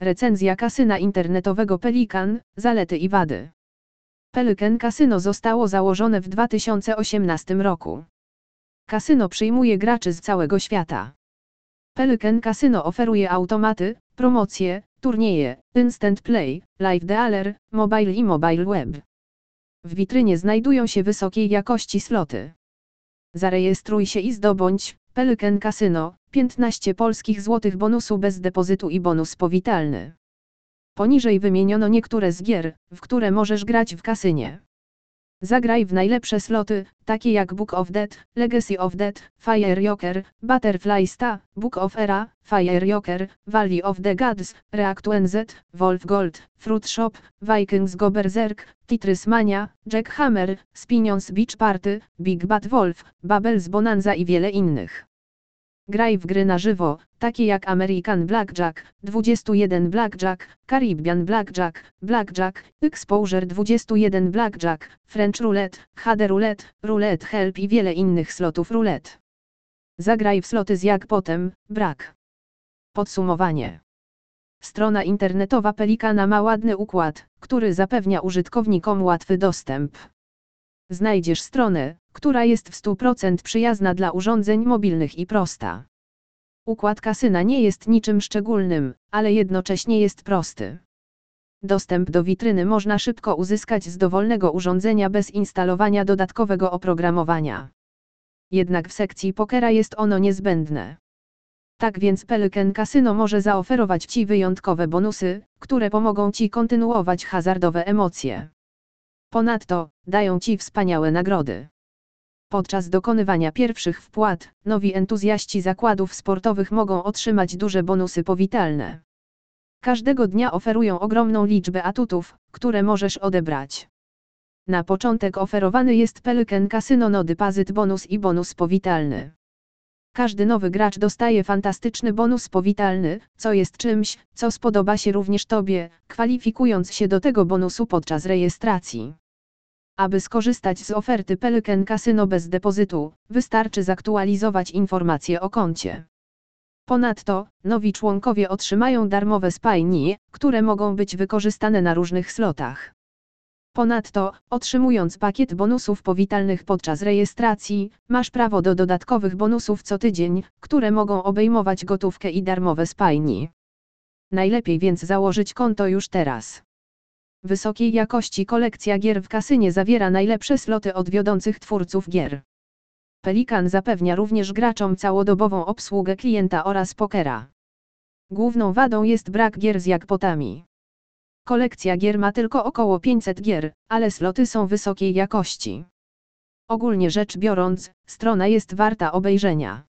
Recenzja kasyna internetowego Pelikan, zalety i wady. Pelican Casino zostało założone w 2018 roku. Kasyno przyjmuje graczy z całego świata. Pelican Casino oferuje automaty, promocje, turnieje, instant play, live dealer, mobile i mobile web. W witrynie znajdują się wysokiej jakości sloty. Zarejestruj się i zdobądź Pelican Casino 15 polskich złotych bonusu bez depozytu i bonus powitalny. Poniżej wymieniono niektóre z gier, w które możesz grać w kasynie. Zagraj w najlepsze sloty, takie jak Book of Dead, Legacy of Dead, Fire Joker, Butterfly Star, Book of Era, Fire Joker, Valley of the Gods, React NZ, Wolf Gold, Fruit Shop, Vikings Go Berserk, Tetris Mania, Jackhammer, Spinions Beach Party, Big Bad Wolf, Babel's Bonanza i wiele innych. Graj w gry na żywo, takie jak American Blackjack, 21 Blackjack, Caribbean Blackjack, Blackjack, Exposure 21 Blackjack, French Roulette, HD Roulette, Roulette Help i wiele innych slotów roulette. Zagraj w sloty z jak potem, brak. Podsumowanie. Strona internetowa Pelikana ma ładny układ, który zapewnia użytkownikom łatwy dostęp. Znajdziesz stronę, która jest w 100% przyjazna dla urządzeń mobilnych i prosta. Układ kasyna nie jest niczym szczególnym, ale jednocześnie jest prosty. Dostęp do witryny można szybko uzyskać z dowolnego urządzenia bez instalowania dodatkowego oprogramowania. Jednak w sekcji pokera jest ono niezbędne. Tak więc Pelican Casino może zaoferować Ci wyjątkowe bonusy, które pomogą Ci kontynuować hazardowe emocje. Ponadto, dają Ci wspaniałe nagrody. Podczas dokonywania pierwszych wpłat, nowi entuzjaści zakładów sportowych mogą otrzymać duże bonusy powitalne. Każdego dnia oferują ogromną liczbę atutów, które możesz odebrać. Na początek oferowany jest Pelican Casino No Deposit Bonus i bonus powitalny. Każdy nowy gracz dostaje fantastyczny bonus powitalny, co jest czymś, co spodoba się również Tobie, kwalifikując się do tego bonusu podczas rejestracji. Aby skorzystać z oferty Pelican Casino bez depozytu, wystarczy zaktualizować informacje o koncie. Ponadto, nowi członkowie otrzymają darmowe spajnie, które mogą być wykorzystane na różnych slotach. Ponadto, otrzymując pakiet bonusów powitalnych podczas rejestracji, masz prawo do dodatkowych bonusów co tydzień, które mogą obejmować gotówkę i darmowe spajnie. Najlepiej więc założyć konto już teraz. Wysokiej jakości kolekcja gier w kasynie zawiera najlepsze sloty od wiodących twórców gier. Pelikan zapewnia również graczom całodobową obsługę klienta oraz pokera. Główną wadą jest brak gier z jackpotami. Kolekcja gier ma tylko około 500 gier, ale sloty są wysokiej jakości. Ogólnie rzecz biorąc, strona jest warta obejrzenia.